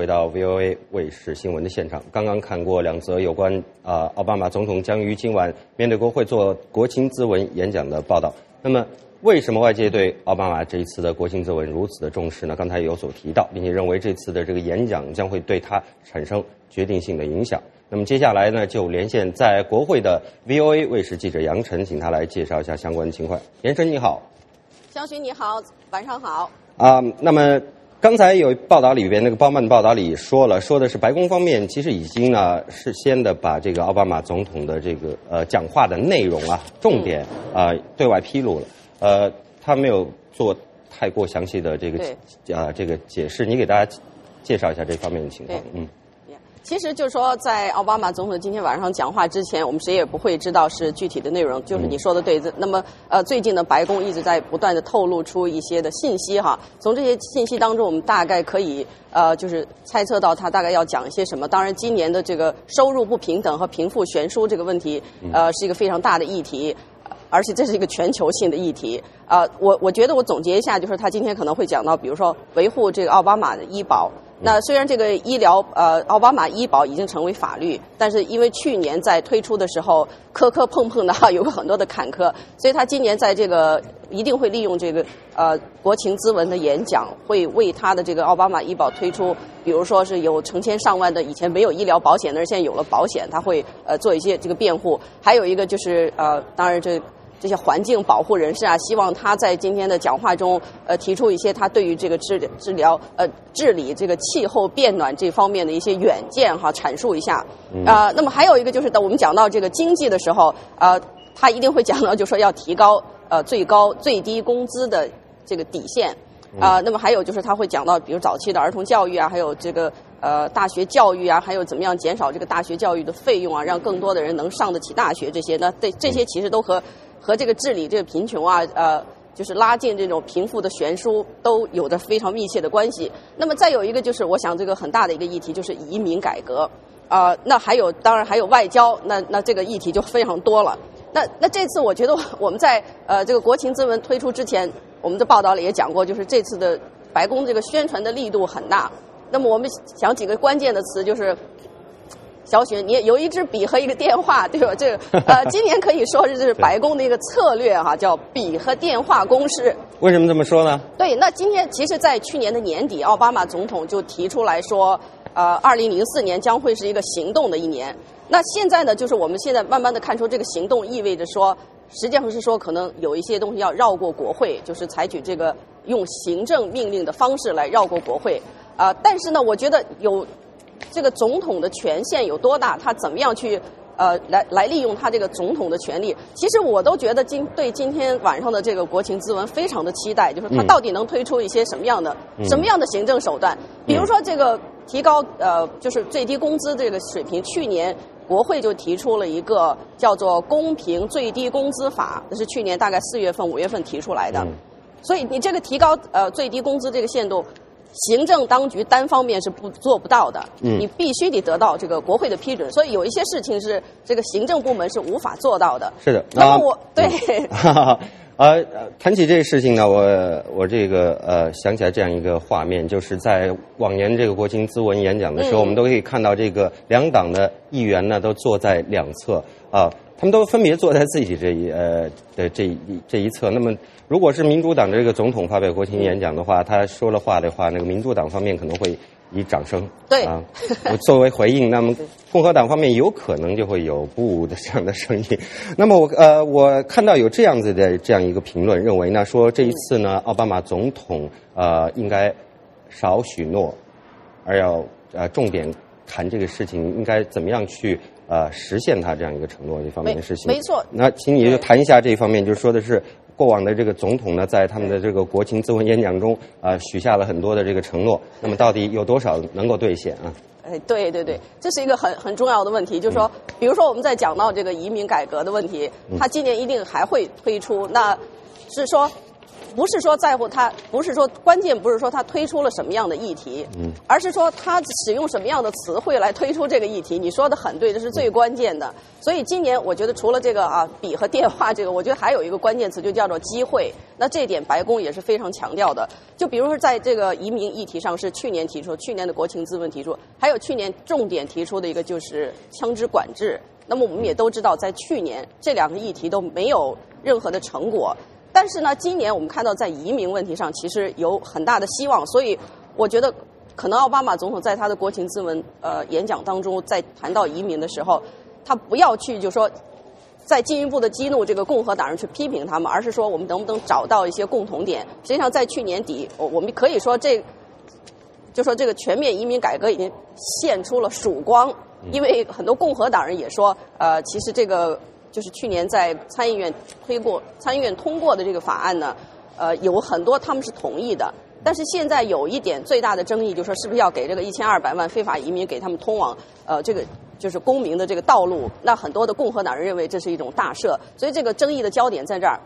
回到 VOA 卫视新闻的现场。刚刚看过两则有关啊奥巴马总统将于今晚面对国会做国情咨文演讲的报道。那么，为什么外界对奥巴马这一次的国情咨文如此的重视呢？刚才有所提到，并且认为这次的这个演讲将会对他产生决定性的影响。那么接下来呢，就连线在国会的 VOA 卫视记者杨晨，请他来介绍一下相关的情况。杨晨你好，肖勋你好，晚上好。啊，那么。刚才有报道里边，那个鲍曼报道里说了，说的是白宫方面其实已经呢事先的把这个奥巴马总统的这个呃讲话的内容啊重点啊对外披露了，呃，他没有做太过详细的这个啊这个解释，你给大家介绍一下这方面的情况，嗯。其实就是说，在奥巴马总统今天晚上讲话之前，我们谁也不会知道是具体的内容。就是你说的对。那么，呃，最近呢，白宫一直在不断的透露出一些的信息哈。从这些信息当中，我们大概可以呃，就是猜测到他大概要讲一些什么。当然，今年的这个收入不平等和贫富悬殊这个问题，呃，是一个非常大的议题，而且这是一个全球性的议题。啊，我我觉得我总结一下，就是他今天可能会讲到，比如说维护这个奥巴马的医保。那虽然这个医疗呃奥巴马医保已经成为法律，但是因为去年在推出的时候磕磕碰碰的哈，有过很多的坎坷，所以他今年在这个一定会利用这个呃国情咨文的演讲，会为他的这个奥巴马医保推出，比如说是有成千上万的以前没有医疗保险的人现在有了保险，他会呃做一些这个辩护，还有一个就是呃当然这。这些环境保护人士啊，希望他在今天的讲话中，呃，提出一些他对于这个治治疗、呃治理这个气候变暖这方面的一些远见哈，阐述一下。啊，那么还有一个就是，等我们讲到这个经济的时候，呃，他一定会讲到，就说要提高呃最高最低工资的这个底线。啊，那么还有就是他会讲到，比如早期的儿童教育啊，还有这个呃大学教育啊，还有怎么样减少这个大学教育的费用啊，让更多的人能上得起大学这些。那这这些其实都和和这个治理这个贫穷啊，呃，就是拉近这种贫富的悬殊，都有着非常密切的关系。那么再有一个就是，我想这个很大的一个议题就是移民改革，啊，那还有当然还有外交，那那这个议题就非常多了。那那这次我觉得我们在呃这个国情咨文推出之前，我们的报道里也讲过，就是这次的白宫这个宣传的力度很大。那么我们想几个关键的词就是。小雪，你有一支笔和一个电话，对吧？这 呃，今年可以说是是白宫的一个策略哈，叫笔和电话公式。为什么这么说呢？对，那今天其实，在去年的年底，奥巴马总统就提出来说，呃，二零零四年将会是一个行动的一年。那现在呢，就是我们现在慢慢的看出，这个行动意味着说，实际上是说，可能有一些东西要绕过国会，就是采取这个用行政命令的方式来绕过国会。啊，但是呢，我觉得有。这个总统的权限有多大？他怎么样去呃来来利用他这个总统的权利？其实我都觉得今对今天晚上的这个国情咨文非常的期待，就是他到底能推出一些什么样的什么样的行政手段？比如说这个提高呃就是最低工资这个水平，去年国会就提出了一个叫做公平最低工资法，这是去年大概四月份五月份提出来的。所以你这个提高呃最低工资这个限度。行政当局单方面是不做不到的，你必须得得到这个国会的批准，所以有一些事情是这个行政部门是无法做到的。是的，那么我对，呃，谈起这个事情呢，我我这个呃想起来这样一个画面，就是在往年这个国情咨文演讲的时候，我们都可以看到这个两党的议员呢都坐在两侧啊。他们都分别坐在自己这一呃的这一这一侧。那么，如果是民主党的这个总统发表国情演讲的话，他说了话的话，那个民主党方面可能会以掌声对啊我作为回应。那么，共和党方面有可能就会有不的这样的声音。那么，我呃我看到有这样子的这样一个评论，认为呢说这一次呢，奥巴马总统呃应该少许诺，而要呃重点谈这个事情应该怎么样去。呃，实现他这样一个承诺一方面的事情，没错。那请你就谈一下这一方面，就是说的是过往的这个总统呢，在他们的这个国情咨文演讲中啊，许下了很多的这个承诺，那么到底有多少能够兑现啊？哎，对对对，这是一个很很重要的问题，就是说，比如说我们在讲到这个移民改革的问题，他今年一定还会推出，那是说不是说在乎他，不是说关键，不是说他推出了什么样的议题，嗯，而是说他使用什么样的词汇来推出这个议题。你说的很对，这是最关键的。所以今年我觉得除了这个啊笔和电话这个，我觉得还有一个关键词就叫做机会。那这点白宫也是非常强调的。就比如说在这个移民议题上，是去年提出，去年的国情咨文提出，还有去年重点提出的一个就是枪支管制。那么我们也都知道，在去年这两个议题都没有任何的成果。但是呢，今年我们看到在移民问题上其实有很大的希望，所以我觉得可能奥巴马总统在他的国情咨文呃演讲当中，在谈到移民的时候，他不要去就说再进一步的激怒这个共和党人去批评他们，而是说我们能不能找到一些共同点？实际上，在去年底，我我们可以说这就说这个全面移民改革已经现出了曙光，因为很多共和党人也说，呃，其实这个。就是去年在参议院推过、参议院通过的这个法案呢，呃，有很多他们是同意的。但是现在有一点最大的争议，就是说是不是要给这个一千二百万非法移民给他们通往呃这个就是公民的这个道路？那很多的共和党人认为这是一种大赦，所以这个争议的焦点在这儿。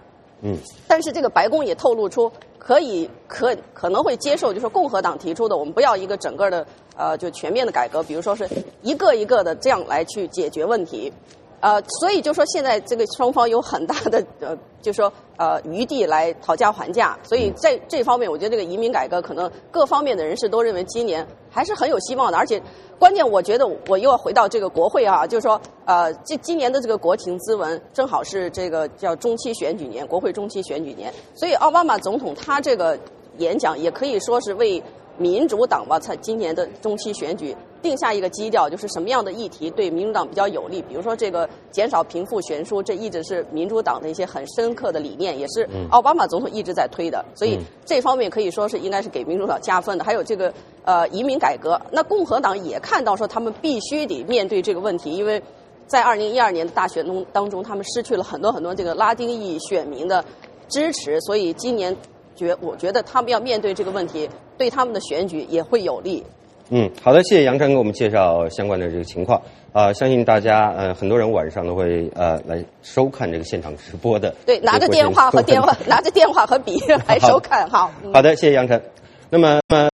嗯。但是这个白宫也透露出可以可可能会接受，就是共和党提出的，我们不要一个整个的呃就全面的改革，比如说是一个一个的这样来去解决问题。呃，所以就说现在这个双方有很大的呃，就说呃余地来讨价还价。所以在这方面，我觉得这个移民改革可能各方面的人士都认为今年还是很有希望的。而且关键，我觉得我又要回到这个国会啊，就是说呃，这今年的这个国情咨文正好是这个叫中期选举年，国会中期选举年。所以奥巴马总统他这个演讲也可以说是为民主党吧，在今年的中期选举。定下一个基调，就是什么样的议题对民主党比较有利？比如说这个减少贫富悬殊，这一直是民主党的一些很深刻的理念，也是奥巴马总统一直在推的。所以这方面可以说是应该是给民主党加分的。还有这个呃移民改革，那共和党也看到说他们必须得面对这个问题，因为在二零一二年的大选中当中，他们失去了很多很多这个拉丁裔选民的支持，所以今年觉我觉得他们要面对这个问题，对他们的选举也会有利。嗯，好的，谢谢杨晨给我们介绍相关的这个情况。啊，相信大家呃很多人晚上都会呃来收看这个现场直播的。对，拿着电话和电话，拿着电话和笔 来收看。好，好的，谢谢杨晨。那么，那么。